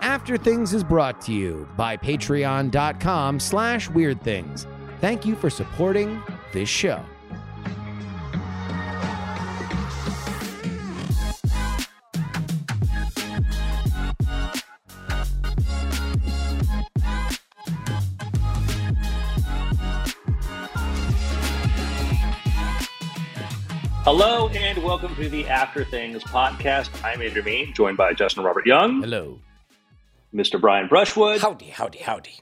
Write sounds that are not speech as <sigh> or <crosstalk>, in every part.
After Things is brought to you by patreon.com slash weird things. Thank you for supporting this show. Hello and welcome to the After Things podcast. I'm Andrew Mayne, joined by Justin Robert Young, Hello. Mr. Brian Brushwood, Howdy, howdy, howdy.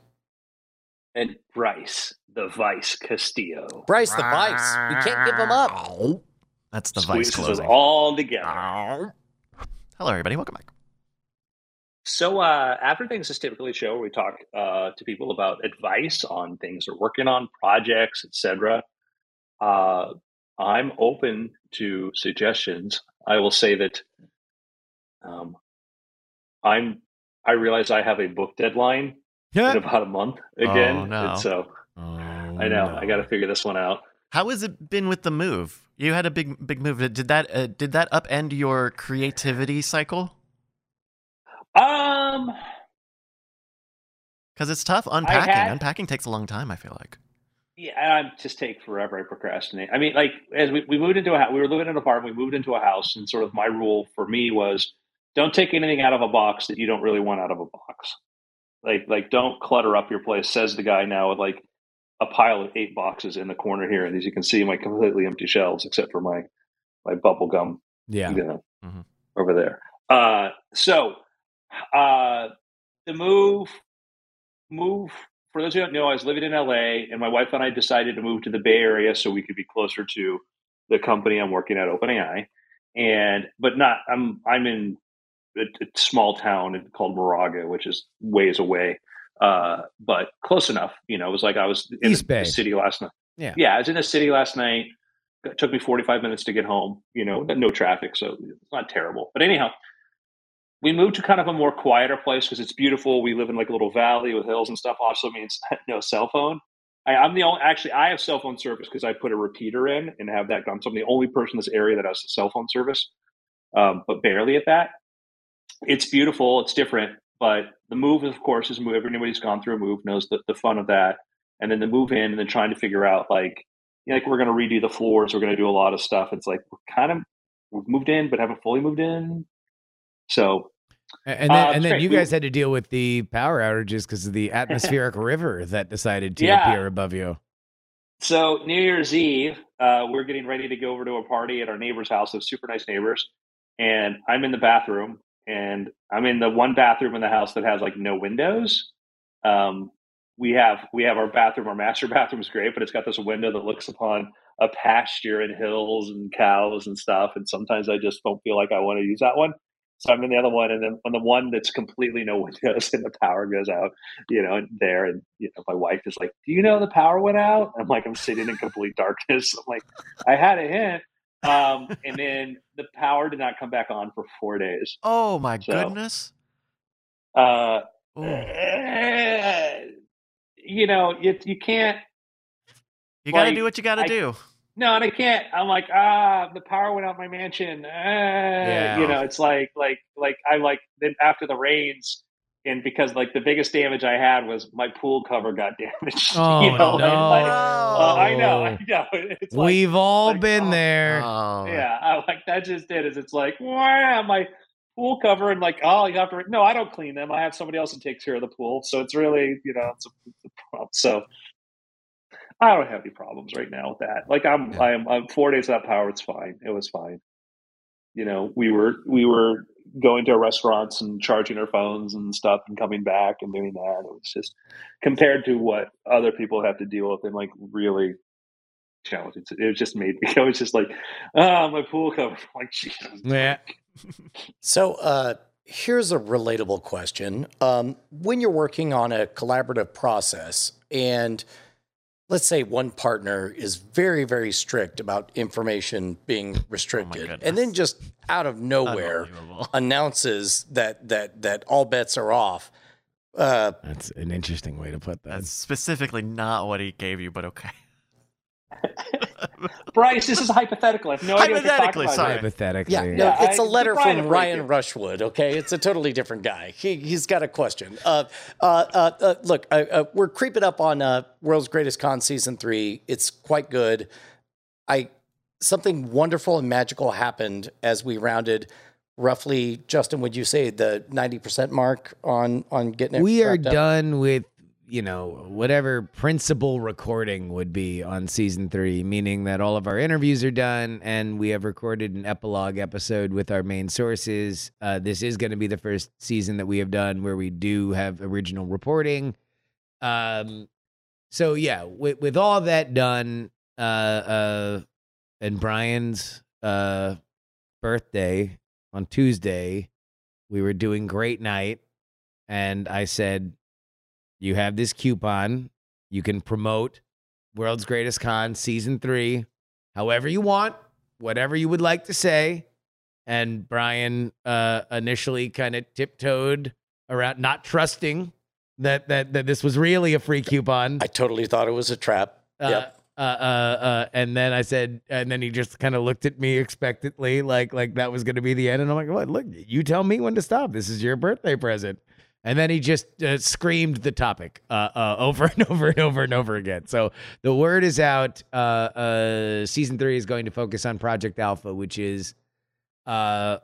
and Bryce, the Vice Castillo. Bryce the Vice. We can't give him up. That's the vice Squeezes us closing. all together. Hello, everybody. Welcome back. So, uh, After Things is typically a show where we talk uh, to people about advice on things they're working on, projects, etc. Uh, I'm open to suggestions. I will say that um, I'm. I realize I have a book deadline in about a month again, Oh, no. so Oh, I know I got to figure this one out. How has it been with the move? You had a big, big move. Did that, uh, did that upend your creativity cycle? Um, Because it's tough unpacking. had- Unpacking takes a long time. I feel like. Yeah, I just take forever. I procrastinate. I mean, like as we, we moved into a house, we were living in an apartment. We moved into a house, and sort of my rule for me was don't take anything out of a box that you don't really want out of a box. Like, like don't clutter up your place. Says the guy now with like a pile of eight boxes in the corner here, and as you can see, my completely empty shelves except for my my bubble gum Yeah. you know, Mhm. over there. Uh, so uh, the move, move. For those who don't know, I was living in LA, and my wife and I decided to move to the Bay Area so we could be closer to the company I'm working at, OpenAI. And but not, I'm I'm in a, a small town called Moraga, which is ways away, uh, but close enough. You know, it was like I was in East the, Bay. city last night. Yeah. yeah, I was in the city last night. It took me 45 minutes to get home, you know, no traffic, so it's not terrible. But anyhow, we moved to kind of a more quieter place because it's beautiful. We live in like a little valley with hills and stuff. Also means <laughs> no cell phone. I, I'm the only actually I have cell phone service because I put a repeater in and have that gone. So I'm the only person in this area that has cell phone service, um, but barely at that. It's beautiful. It's different, but the move, of course, is move. Everybody who's gone through a move knows the, the fun of that, and then the move in and then trying to figure out like, you know, like we're going to redo the floors. We're going to do a lot of stuff. It's like we're kind of we've moved in, but haven't fully moved in. So And then, Uh, and then great. you We- guys had to deal with the power outages because of the <laughs> atmospheric river that decided to Yeah. appear above you. So New Year's Eve, uh, we're getting ready to go over to a party at our neighbor's house. They're super nice neighbors, and I'm in the bathroom, and I'm in the one bathroom in the house that has like no windows. Um, we have we have our bathroom. Our master <laughs> bathroom is great, but it's got this window that looks upon a pasture and hills and cows and stuff. And sometimes I just don't feel like I want to use that one. So I'm in the other one, and then on the one that's completely no <laughs> windows and the power goes out, you know, there, and you know, my wife is like, "Do you know the power went out?" I'm like, I'm sitting in complete darkness. <laughs> I'm like, I had a hint, um, and then the power did not come back on for four days. Oh my So- goodness. Uh, Ooh. you know, you you can't. You gotta like, do what you gotta I- do. No, and I can't. I'm like, ah, the power went out my mansion. Ah, You know, it's like, like, like I like then after the rains, and because like the biggest damage I had was my pool cover got <laughs> damaged. Oh, you know, no. like, uh, I know, I know. <laughs> It's like, We've all like, been oh, there. Oh. yeah, I like that. Just did is it's like, wow, my pool cover, and like, oh, you have to. No, I don't clean them. I have somebody else who takes care of the pool. So it's really, you know, it's a, it's a problem. So I don't have any problems right now with that. Like I'm, Yeah. I'm, I'm four days without power. It's fine. It was fine. You know, we were we were going to restaurants and charging our phones and stuff and coming back and doing that. It was just compared to what other people have to deal with and like really challenging. It was just made me. <laughs> I was just like, ah, my pool cover. I'm <laughs> like, Jesus. Yeah. So, uh, here's a relatable question. Um, when you're working on a collaborative process, and let's say one partner is very, very strict about information being restricted, and then just out of nowhere <laughs> announces that that that all bets are off. Uh, That's an interesting way to put that. That's specifically not what he gave you, but okay. <laughs> Bryce, this is hypothetical. I have no idea what you're talking Hypothetically, about. sorry. Hypothetically. Yeah, no, Yeah, it's a I- letter from Ryan. Rushwood. Okay, it's a totally different guy. He he's got a question. Uh, uh, uh, uh look, uh, uh, we're creeping up on uh, World's Greatest Con season three. It's quite good. I something wonderful and magical happened as we rounded. Roughly, Justin, would you say the ninety percent mark on on getting it? we are wrapped up? done with you know whatever principal recording would be on season three meaning that all of our interviews are done and we have recorded an epilogue episode with our main sources. Uh, this is going to be the first season that we have done where we do have original reporting. Um so yeah with, with all that done uh uh and brian's uh birthday on tuesday we were doing great night and i said you have this coupon. You can promote World's Greatest Con season three, however you want, whatever you would like to say. And Brian uh, initially kind of tiptoed around, not trusting that that that this was really a free coupon. I totally thought it was a trap. Uh, yep. uh, uh, uh, and then I said, and then he just kind of looked at me expectantly, like like that was going to be the end. And I'm like, what? Look, you tell me when to stop. This is your birthday present. And then he just uh, screamed the topic uh, uh, over <laughs> and over and over and over again. So the word is out. Uh, uh, season three is going to focus on Project Alpha, which is uh,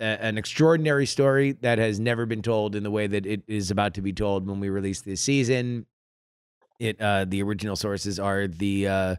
an extraordinary story that has never been told in the way that it is about to be told when we release this season. It the original sources are the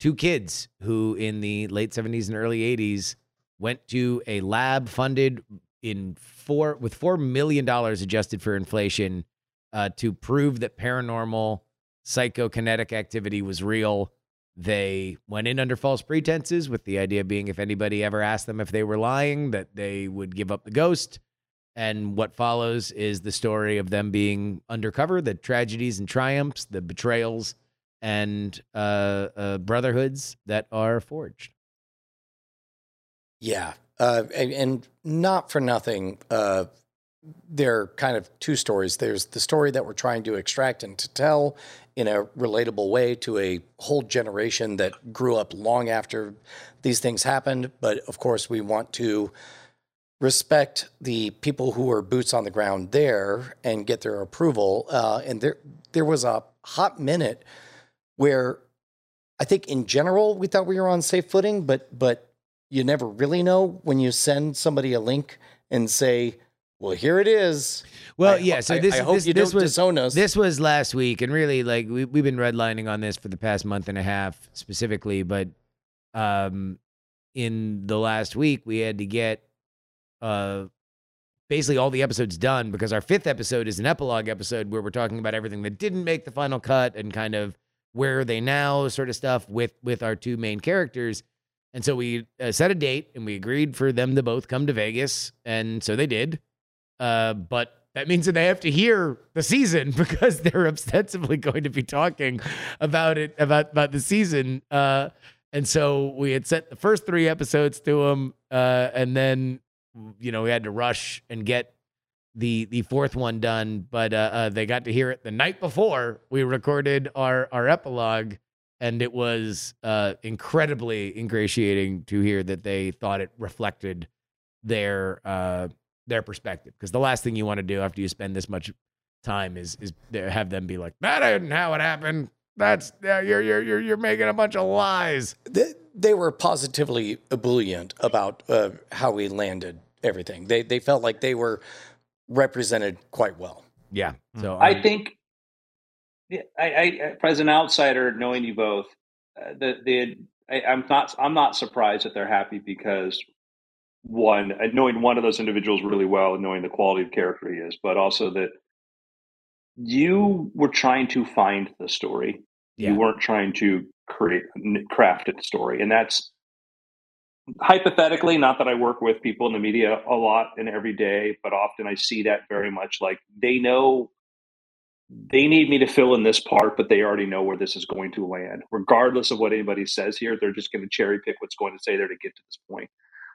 two kids who, in the late seventies and early eighties, went to a lab funded in four with four million dollars adjusted for inflation uh, to prove that paranormal psychokinetic activity was real. They went in under false pretenses, with the idea being if anybody ever asked them if they were lying, that they would give up the ghost. And what follows is the story of them being undercover, the tragedies and triumphs, the betrayals, and uh, uh, brotherhoods that are forged. Yeah, uh, and, and not for nothing. Uh, they're kind of two stories. There's the story that we're trying to extract and to tell in a relatable way to a whole generation that grew up long after these things happened. But of course, we want to respect the people who are boots on the ground there and get their approval. Uh, and there, there was a hot minute where I think in general we thought we were on safe footing, but but you never really know when you send somebody a link and say, "Well, here it is." Well, I yeah. So I- this I hope this, you this was disown us. this was last week, and really, like we we've been redlining on this for the past month and a half specifically, but um, in the last week we had to get uh basically all the episodes done because our fifth episode is an epilogue episode where we're talking about everything that didn't make the final cut and kind of where are they now sort of stuff with with our two main characters and so we uh, set a date and we agreed for them to both come to vegas and so they did. Uh, but that means that they have to hear the season <laughs> because they're ostensibly going to be talking about it about about the season. Uh, and so we had sent the first three episodes to them uh, and then you know we had to rush and get the the fourth one done. But uh, uh, they got to hear it the night before we recorded our our epilogue and it was uh, incredibly ingratiating to hear that they thought it reflected their uh, their perspective because the last thing you want to do after you spend this much time is is have them be like that isn't how it happened that's uh, you're you're you're you're making a bunch of lies they, they were positively ebullient about uh, how we landed everything. They they felt like they were represented quite well. yeah so I think, yeah, I, I, as an outsider, knowing you both, uh, the the I, I'm not I'm not surprised that they're happy because one, uh, knowing one of those individuals really well and knowing the quality of character he is, but also that you were trying to find the story. Yeah. You weren't trying to create craft a story, and that's hypothetically not that i work with people in the media a lot and every day but often i see that very much like they know they need me to fill in this part but they already know where this is going to land. Regardless of what anybody says here they're just going to cherry pick what's going to say there to get to this point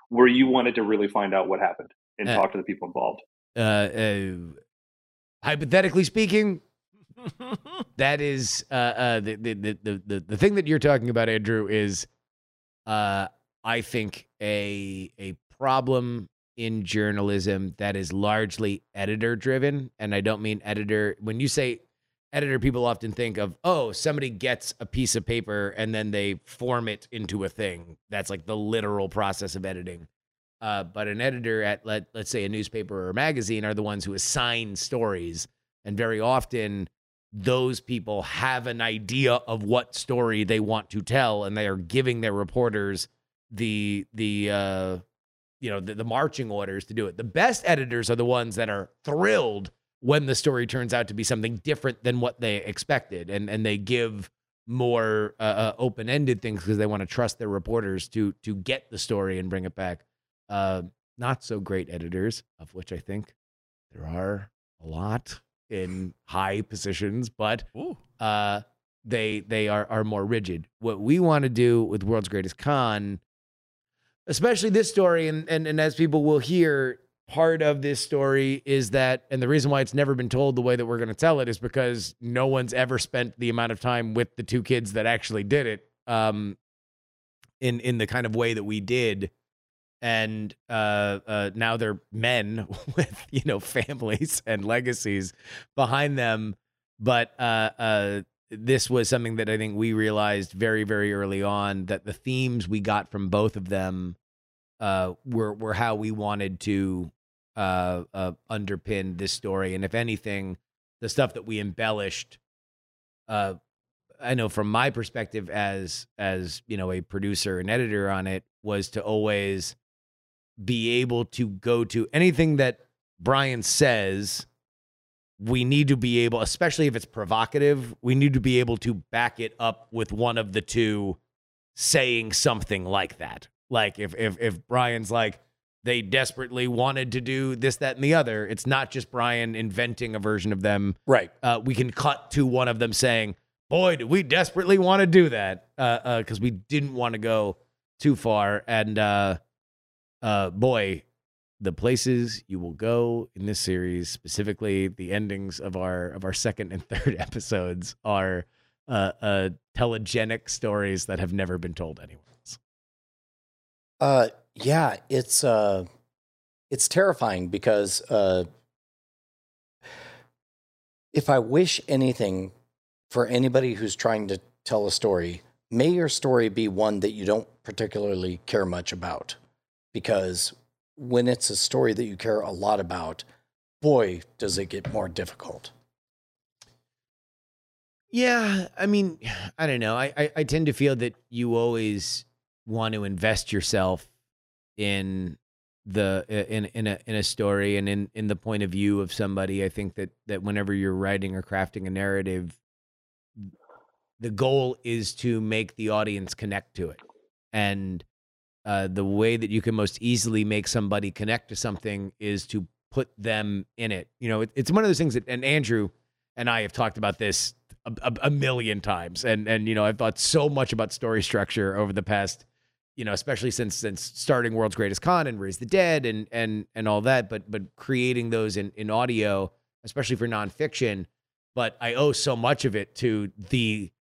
where you wanted to really find out what happened and Uh, talk to the people involved. Uh, uh, hypothetically speaking, that is uh, uh, the, the, the the the thing that you're talking about, Andrew, is uh, I think a a problem in journalism that is largely editor driven, and I don't mean editor. When you say editor, people often think of oh, somebody gets a piece of paper and then they form it into a thing. That's like the literal process of editing. Uh, but an editor at let let's say a newspaper or a magazine are the ones who assign stories, and very often those people have an idea of what story they want to tell and they are giving their reporters the the uh you know the, the marching orders to do it. The best editors are the ones that are thrilled when the story turns out to be something different than what they expected. And and they give more uh, uh, open-ended things because they want to trust their reporters to to get the story and bring it back. Uh not so great editors of which i think there are a lot in high positions, but uh, they they are are more rigid. What we want to do with World's Greatest Con, especially this story, and and and as people will hear, part of this story is that, and the reason why it's never been told the way that we're going to tell it is because no one's ever spent the amount of time with the two kids that actually did it, um, in in the kind of way that we did and uh, uh, now they're men <laughs> with you know families and legacies behind them. But uh, uh, this was something that I think we realized very very early on that the themes we got from both of them uh, were were how we wanted to uh, uh, underpin this story, and if anything, the stuff that we embellished. Uh, I know from my perspective as as you know a producer and editor on it was to always be able to go to anything that Brian says. We need to be able, especially if it's provocative, we need to be able to back it up with one of the two saying something like that. Like if if if Brian's like they desperately wanted to do this, that, and the other, it's not just Brian inventing a version of them. Right. Uh, we can cut to one of them saying, "Boy, do we desperately want to do that?" Because uh, uh, we didn't want to go too far, and uh, uh, boy, the places you will go in this series, specifically the endings of our of our second and <laughs> third episodes, are uh, uh, telegenic stories that have never been told anywhere else. Uh, yeah, it's uh, it's terrifying because uh, if I wish anything for anybody who's trying to tell a story, may your story be one that you don't particularly care much about because when it's a story that you care a lot about, boy, does it get more difficult. Yeah, I mean, I don't know. I, I, I tend to feel that you always want to invest yourself in the in in a in a story and in in the point of view of somebody. I think that that whenever you're writing or crafting a narrative, the goal is to make the audience connect to it. And uh, the way that you can most easily make somebody connect to something is to put them in it. You know, it, it's one of those things that, and Andrew and I have talked about this a, a, a, million times, and and you know, I've thought so much about story structure over the past, you know, especially since since starting World's Greatest Con and Raise the Dead and and and all that, but but creating those in in audio, especially for nonfiction. But I owe so much of it to the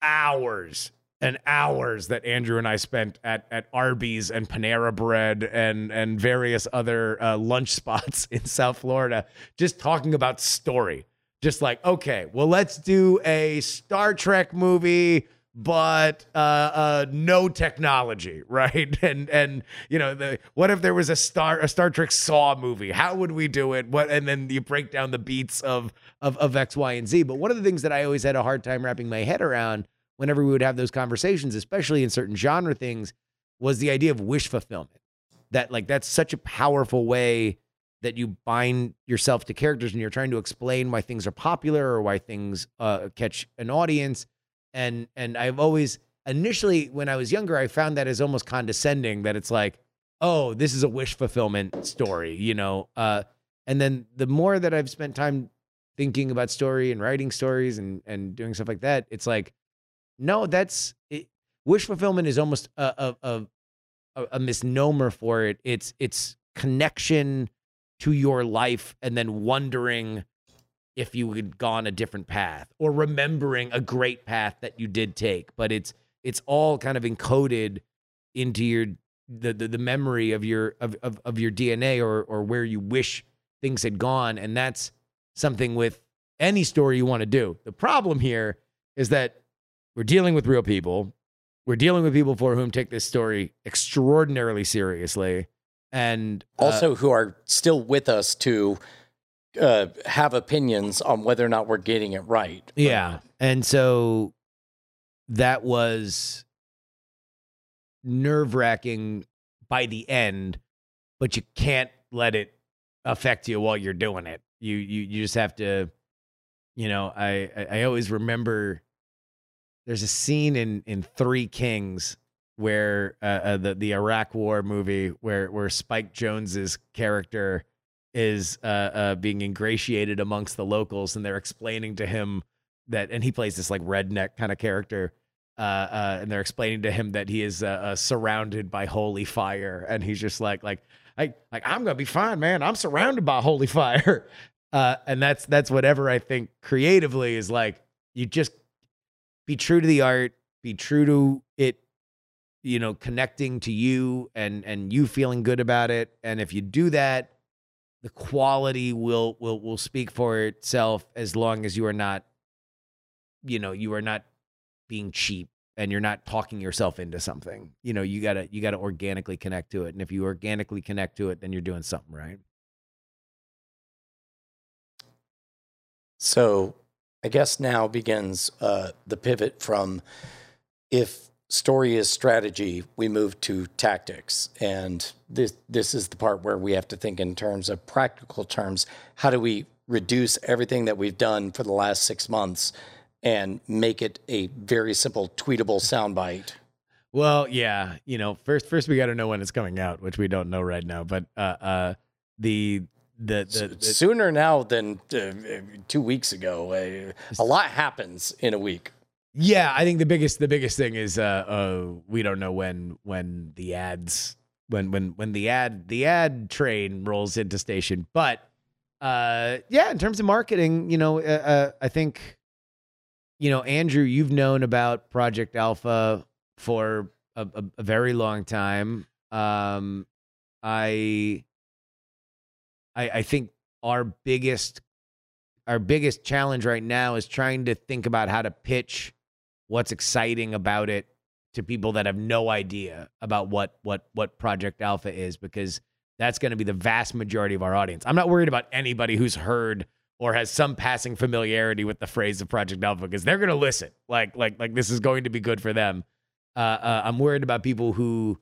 hours and hours that Andrew and I spent at at Arby's and Panera Bread and and various other uh, lunch <laughs> spots in South Florida, just talking about story. Just like, okay, well, let's do a Star Trek movie, but uh, uh, no technology, <laughs> right? And and you know, the, what if there was a Star a Star Trek Saw movie? How would we do it? What? And then you break down the beats of of of X, Y, and Z. But one of the things that I always had a hard time wrapping my head around whenever we would have those conversations, especially in certain genre things, was the idea of wish fulfillment. That like that's such a powerful way that you bind yourself to characters and you're trying to explain why things are popular or why things uh, catch an audience. And and I've always initially when I was younger, I found that as almost condescending that it's like, oh, this is a wish fulfillment story, you know. Uh, and then the more that I've spent time thinking about story and writing stories and and doing stuff like that, it's like no, that's it, wish fulfillment is almost a, a, a a misnomer for it. It's it's connection to your life and then wondering if you had gone a different path or remembering a great path that you did take. But it's it's all kind of encoded into your the the, the memory of your of, of of your DNA or or where you wish things had gone. And that's something with any story you want to do. The problem here is that we're dealing with real people. We're dealing with people for whom take this story extraordinarily seriously and uh, also who are still with us to uh, have opinions on whether or not we're getting it right. Yeah. And so that was nerve wracking by the end, but you can't let it affect you while you're doing it. You you you just have to, you know. I I, I always remember there's a scene in in Three Kings where uh, uh, the the Iraq War movie where where Spike Jonze's character is uh, uh, being ingratiated amongst the locals, and they're explaining to him that, and he plays this like redneck kind of character. Uh, uh, and they're explaining to him that he is surrounded by holy fire, and he's just like, like, like, like I'm gonna be fine, man. I'm surrounded by holy <laughs> fire, and that's that's whatever I think creatively is like. You just be true to the art, be true to it you know connecting to you and and you feeling good about it. And if you do that the quality will will will speak for itself as long as you are not you know you are not being cheap and you're not talking yourself into something. You know you got to you got to organically connect to it. And if you organically connect to it then you're doing something right? So i guess now begins uh, the pivot from if story is strategy, we move to tactics. And this this is the part where we have to think in terms of practical terms. How do we reduce everything that we've done for the last six months and make it a very simple tweetable soundbite? Well, yeah, you know, first first we got to know when it's coming out, which we don't know right now. But uh, uh, the the, the, the, sooner now than uh, two weeks ago. Uh, a lot happens in a week. Yeah, I think the biggest the biggest thing is uh, uh we don't know when when the ads when when when the ad the ad train rolls into station, but uh yeah, in terms of marketing, you know, uh, uh, I think you know, Andrew, you've known about Project Alpha for a, a, a very long time. Um I I I think our biggest our biggest challenge right now is trying to think about how to pitch what's exciting about it to people that have no idea about what what what Project Alpha is because that's going to be the vast majority of our audience. I'm not worried about anybody who's heard or has some passing familiarity with the phrase of Project Alpha because they're going to listen. Like like like this is going to be good for them. Uh, uh, I'm worried about people who,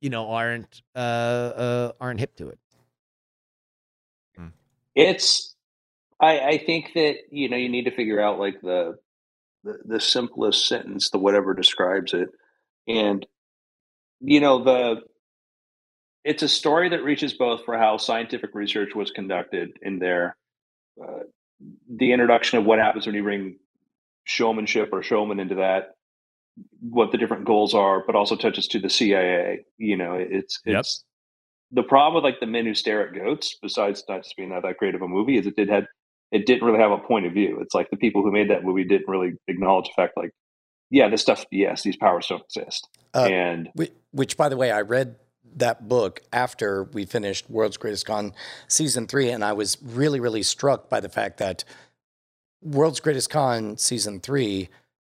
you know, aren't uh, uh aren't hip to it. It's I, I think that you know you need to figure out like the the, the simplest sentence the whatever describes it and you know the it's a story that reaches both for how scientific research was conducted in there uh, the introduction of what happens when you bring showmanship or showman into that what the different goals are but also touches to the cia you know it's it's. The problem with like the men who stare at goats besides not just being not that great of a movie is it did had it didn't really have a point of view. It's like the people who made that movie didn't really acknowledge the fact, like, yeah, this stuff, yes, these powers don't exist. Uh, and which, which, by the way, I read that book after we finished World's Greatest Con season three, and I was really, really struck by the fact that World's Greatest Con season three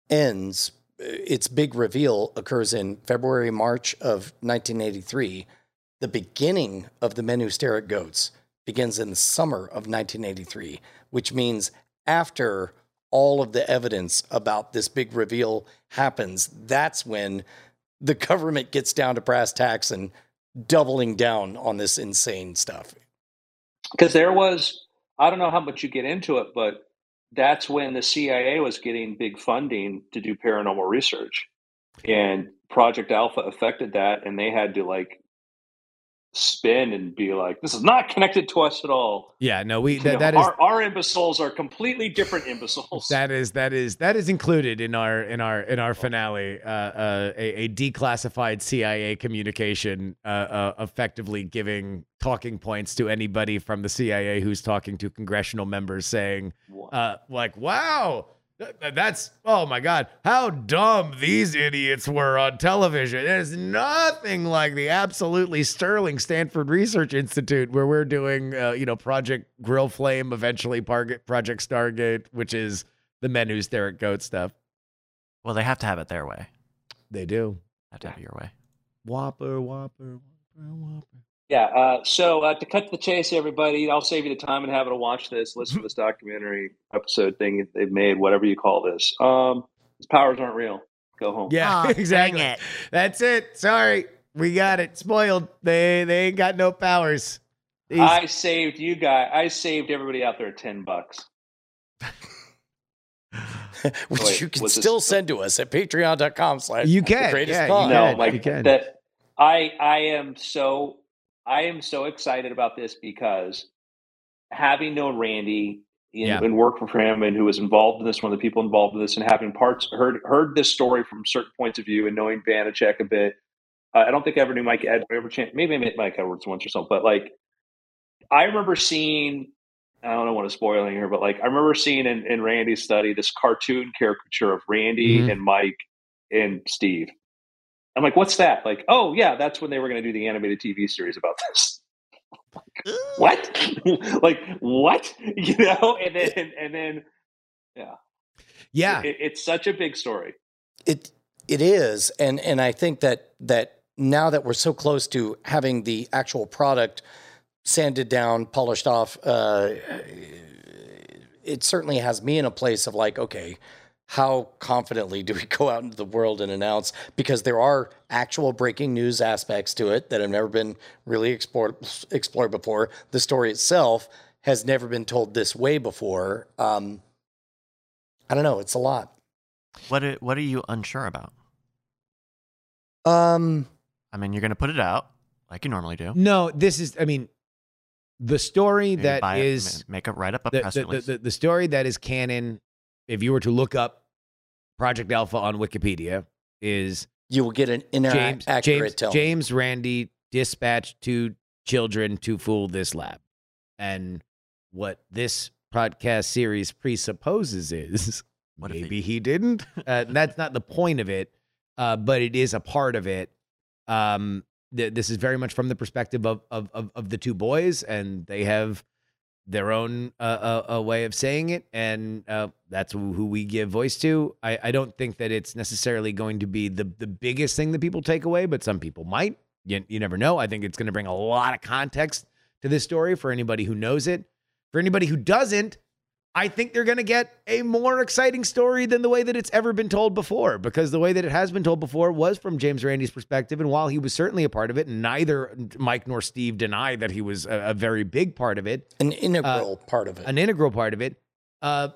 ends. Its big reveal occurs in February, March of 1983. The beginning of the Men Who Stare at Goats begins in the summer of 1983 which means after all of the evidence about this big reveal happens, that's when the <laughs> government gets down to brass tacks and doubling down on this insane stuff. Because there was, I don't know how much you get into it, but that's when the CIA was getting big funding to do paranormal research. And Project Alpha affected that, and they had to like spin and be like, "This is not connected to us at all." Yeah, no, we You that, know, that is our, our imbeciles are completely different imbeciles. that is that is that is included in our in our in our finale. Uh, uh, a, a declassified CIA communication, uh, uh, effectively giving talking points to anybody from the CIA who's talking to congressional members, saying, uh, like, "Wow." Th- That's oh my god! How dumb these idiots were on television. There's nothing like the absolutely sterling Stanford Research Institute, where we're doing, uh, you know, Project Grill Flame, eventually Project Stargate, which is the men who stare at goat stuff. Well, they have to have it their way. They do. Have to have it your way. Whopper, Whopper, Whopper, Whopper. Yeah. Uh, so uh, to cut to the chase, everybody, I'll save you the time and have to watch this, listen to <laughs> this documentary episode thing they've made, whatever you call this. Um, his powers aren't real. Go home. Yeah, Aw, <laughs> dang exactly. it. That's it. Sorry, we got it spoiled. They they ain't got no powers. These- I saved you guys. I saved everybody out there ten bucks. <laughs> which Wait, you can was this- still send to us at patreon.com slash you can. greatest Yeah, pod. you no, like you can. that. I I am so I am so excited about this because having known Randi and, Yeah. and worked for him and who was involved in this, one of the people involved in this, and having parts heard heard this story from certain points of view and knowing Banachek a bit. Uh, I don't think I ever knew Mike Ed ever chan- maybe I met Mike Edwards once or something, but like I remember seeing I don't want to spoil anything here, but like I remember seeing in, in Randi's study this cartoon caricature of Randi Mhm. and Mike and Steve. I'm like, what's that? Like, oh yeah, that's when they were going to do the animated TV series about this. what? <laughs> like what? <laughs> You know? And then and then yeah, it, it's such a big story. It it is, and and I think that that now that we're so close to having the actual product sanded down, polished off, uh, it certainly has me in a place of like, okay, how confidently do we go out into the world and announce? Because there are actual breaking news aspects to it that have never been really explored explored before. The story itself has never been told this way before. Um, I don't know. It's a lot. What are, what are you unsure about? Um, I mean, you're going to put it out like you normally do. no. This is. I mean, the story Maybe that buy it, is ma- make a write up a the, press the, the, the, the story that is canon. If you were to look up Project Alpha on Wikipedia, is you will get an inaccurate James James tell. James Randi dispatched two children to fool this lab, and what this podcast series presupposes is <laughs> What if he- maybe he didn't. <laughs> Uh, that's not the point of it, uh, but it is a part of it. Um, th- this is very much from the perspective of of of, of the two boys, and they have their own uh, uh, uh, way of saying it, and uh, that's who, who we give voice to. I, I don't think that it's necessarily going to be the the biggest thing that people take away, but some people might. You, you never know. I think it's going to bring a lot of context to this story for anybody who knows it. For anybody who doesn't, I think they're going to get a more exciting story than the way that it's ever been told before, because the way that it has been told before was from James Randi's perspective. And while he was certainly a part of it, neither Mike nor Steve deny that he was a, a very big part of it, an integral part of it. an integral part of it. Uh,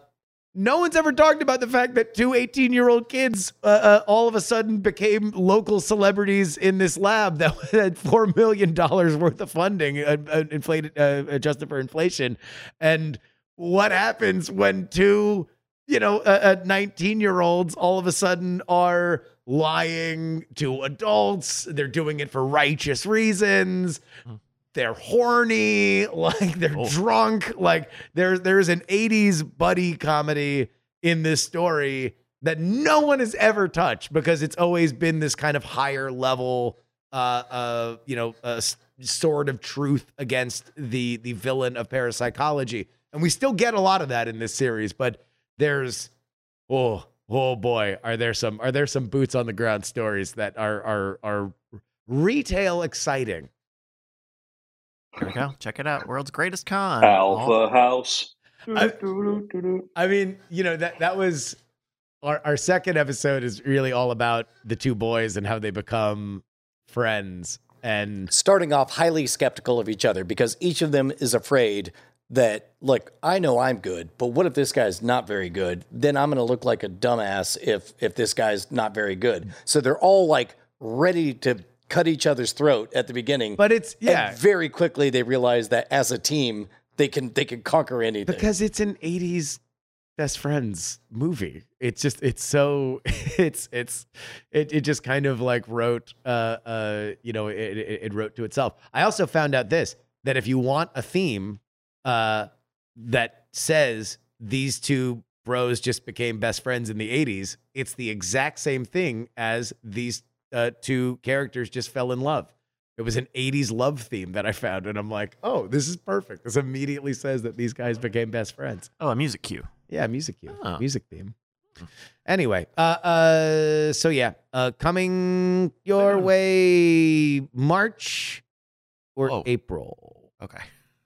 no one's ever talked about the fact that two 18 year old kids uh, uh, all of a sudden became local celebrities in this lab that <laughs> had $4 million worth of funding, uh, uh, inflated, uh, adjusted for inflation. And what happens when two, you know, uh, 19 year olds all of a sudden are lying to adults? They're doing it for righteous reasons they're horny, <laughs> like they're Oh. drunk, like there's there's an 80s buddy comedy in this story that no one has ever touched because it's always been this kind of higher level uh uh you know uh, s- sword of truth against the the villain of parapsychology. And we still get a lot of that in this series, but there's oh oh boy, are there some are there some boots on the ground stories that are are are retail exciting. Here we go. Check it out. World's greatest con. All- Alpha House. I- I mean, you know that that was our our second episode is really all about the two boys and how they become friends. And starting off highly skeptical of each other because each of them is afraid that, look, I know I'm good, but what if this guy's not very good? Then I'm going to look like a dumbass if if this guy's not very good. So they're all like ready to cut each other's throat at the beginning. But it's yeah, And very quickly they realize that as a team they can they can conquer anything. because it's an 80s best friends movie it's just it's so <laughs> it's it's it, it just kind of like wrote uh uh you know it, it, it wrote to itself i also found out this that if you want a theme uh that says these two bros just became best friends in the 80s it's the exact same thing as these uh, two characters just fell in love it was an 80s love theme that I found, and I'm like, oh, this is perfect. This immediately says that these guys became best friends. Oh, a music cue. Yeah, music cue, Oh. music theme. Anyway, uh, uh, so yeah, uh, coming your way, March or Oh. April, Okay.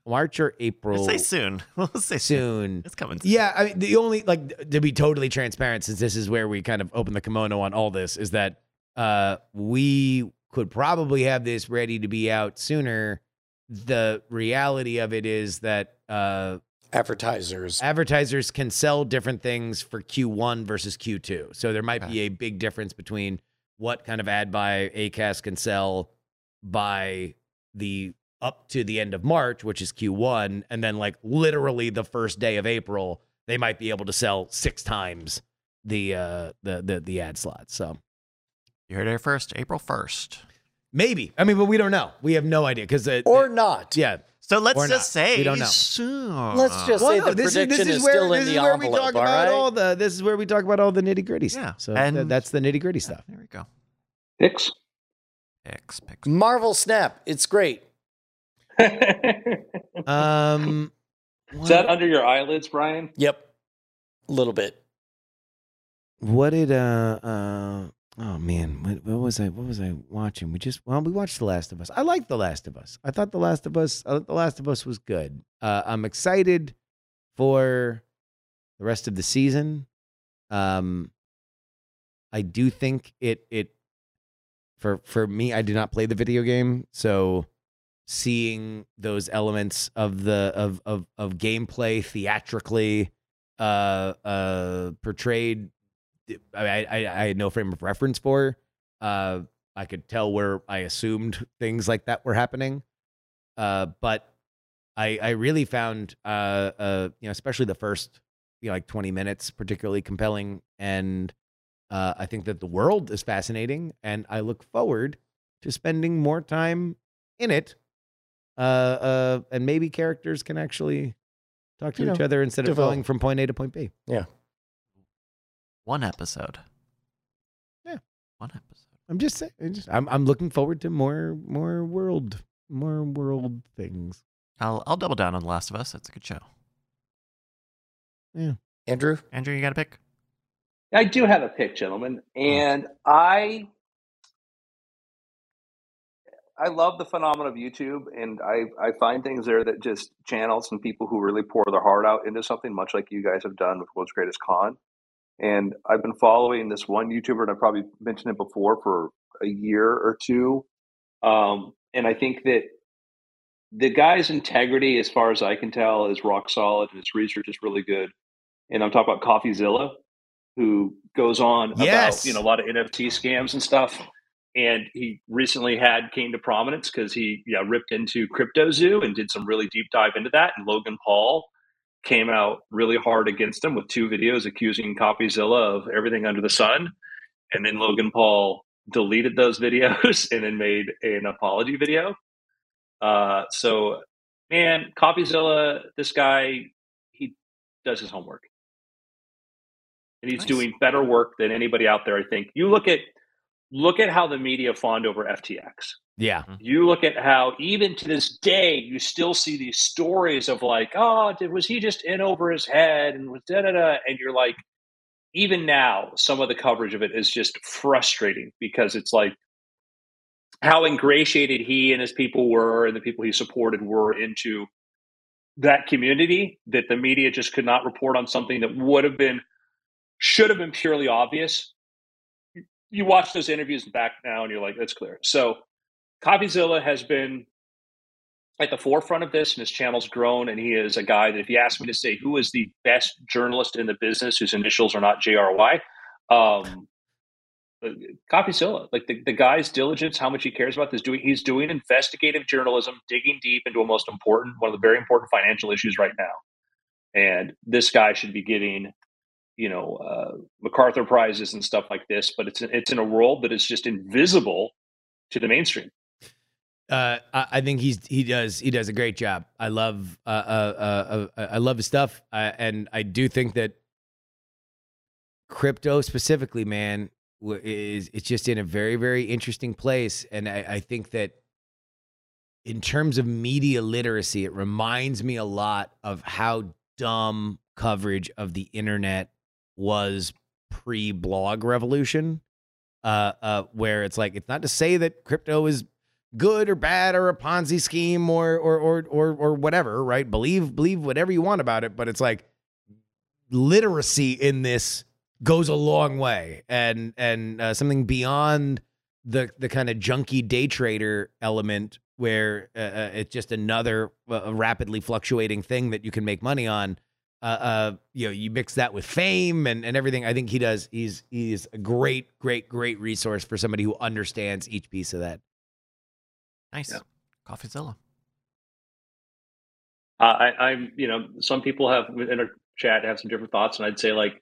March or April, Let's say soon. <laughs> We'll say soon. soon. It's coming. Soon. Yeah, I mean, the only like to be totally transparent, since this is where we kind of open the kimono on all this, is that uh, we could probably have this ready to be out sooner. The reality of it is that uh, Advertisers. advertisers can sell different things for Q1 versus Q2. So there might Okay. be a big difference between what kind of ad buy Acast can sell by the up to the end of March, which is Q1, and then like literally the first day of April, they might be able to sell six times the uh the the, the ad slots. So You heard it first. April 1st. maybe. I mean, but we don't know. We have no idea because or not. yeah. So let's just not. say We don't know. soon. Let's just say the prediction is, where, still in this the is where we envelope. talk all about right? all the this is where we talk about all the nitty gritty stuff. Yeah, So and- th- that's the nitty gritty stuff. There we go. Picks. Picks, picks. Marvel Snap. It's great. <laughs> is Um, that under your eyelids, Brian? Yep. A little bit. what did uh uh oh man what, what was I what was I watching? We just well we watched The Last of Us. I like The Last of Us. I thought The Last of Us uh, The Last of Us was good. Uh, I'm excited for the rest of the season. Um, I do think it it for for me I did not play the video game, so seeing those elements of the of of of gameplay theatrically uh uh portrayed I, I I had no frame of reference for. Uh I could tell where I assumed things like that were happening. Uh but I I really found uh uh you know especially the first you know like 20 minutes particularly compelling. And uh I think that the world is fascinating and I look forward to spending more time in it uh uh and maybe characters can actually talk to You each know, other instead of develop. going from point A to point B. Yeah. One episode. Yeah. One episode. I'm just saying. I'm, just, I'm I'm looking forward to more more world more world things. I'll I'll double down on The Last of Us. It's a good show. Yeah. Andrew? Andrew, you got a pick? I do have a pick, gentlemen, and I I love the phenomenon of YouTube, and I I find things there that just channel some people who really pour their heart out into something, much like you guys have done with World's Greatest Con. And I've been following this one YouTuber, and I've probably mentioned it before for a year or two. Um, and I think that the guy's integrity, as far as I can tell, is rock solid, and his research is really good. And I'm talking about CoffeeZilla, who goes on Yes. about you know a lot of NFT scams and stuff. And he recently had came to prominence because he yeah ripped into CryptoZoo and did some really deep dive into that. And Logan Paul came out really hard against him with two videos accusing CoffeeZilla of everything under the sun. And then Logan Paul deleted those <laughs> videos and then made an apology video. Uh, so, man, CoffeeZilla, this guy, he does his homework. And he's Nice. doing better work than anybody out there, I think. You look at look at how the media fawned over FTX Yeah. Mm-hmm. you look at how even to this day you still see these stories of like oh did was he just in over his head and was da da da and you're like even now some of the coverage of it is just frustrating because it's like how ingratiated he and his people were and the people he supported were into that community that the media just could not report on something that would have been should have been purely obvious you watch those interviews back now and you're like that's clear so CoffeeZilla has been at the forefront of this, and his channel's grown. And he is a guy that, if you ask me to say who is the best journalist in the business, whose initials are not JRY, um, uh, like the, the guy's diligence, how much he cares about this. Doing he's doing investigative journalism, digging deep into a most important, one of the very important financial issues right now. And this guy should be getting, you know, uh, MacArthur prizes and stuff like this. But it's it's in a world that is just invisible to the mainstream. Uh, I, I, think he's he does he does a great job. I love uh, uh, uh, uh I love his stuff, and I do think that crypto specifically, man, is it's just in a very very interesting place, and I, I think that in terms of media literacy, it reminds me a lot of how dumb coverage of the internet was pre blog revolution. Uh, uh, where it's like it's not to say that crypto is good or bad or a Ponzi scheme or or or or or whatever, right? Believe believe whatever you want about it, but it's like literacy in this goes a long way, and and uh, something beyond the the kind of junky day trader element where uh, uh it's just another uh, rapidly fluctuating thing that you can make money on. Uh, uh, you know, you mix that with fame and, and everything. I think he does. He's he's a great, great, great resource for somebody who understands each piece of that. Nice. Yeah. CoffeeZilla. Uh, I, I'm, you know, some people have in a chat have some different thoughts, and I'd say like,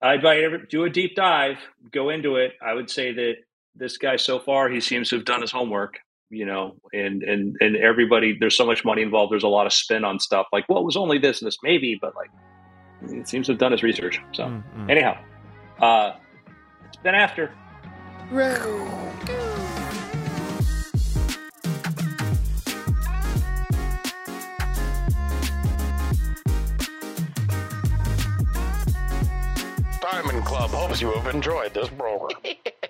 I'd do a deep dive, go into it. I would say that this guy so far, he seems to have done his homework, you know, and and and everybody, there's so much money involved. There's a lot of spin on stuff. Like, well, it was only this and this, maybe, but like, it seems to have done his research. So, mm-hmm. anyhow, uh, it's been after. Right. Diamond Club hopes you have enjoyed this program. <laughs>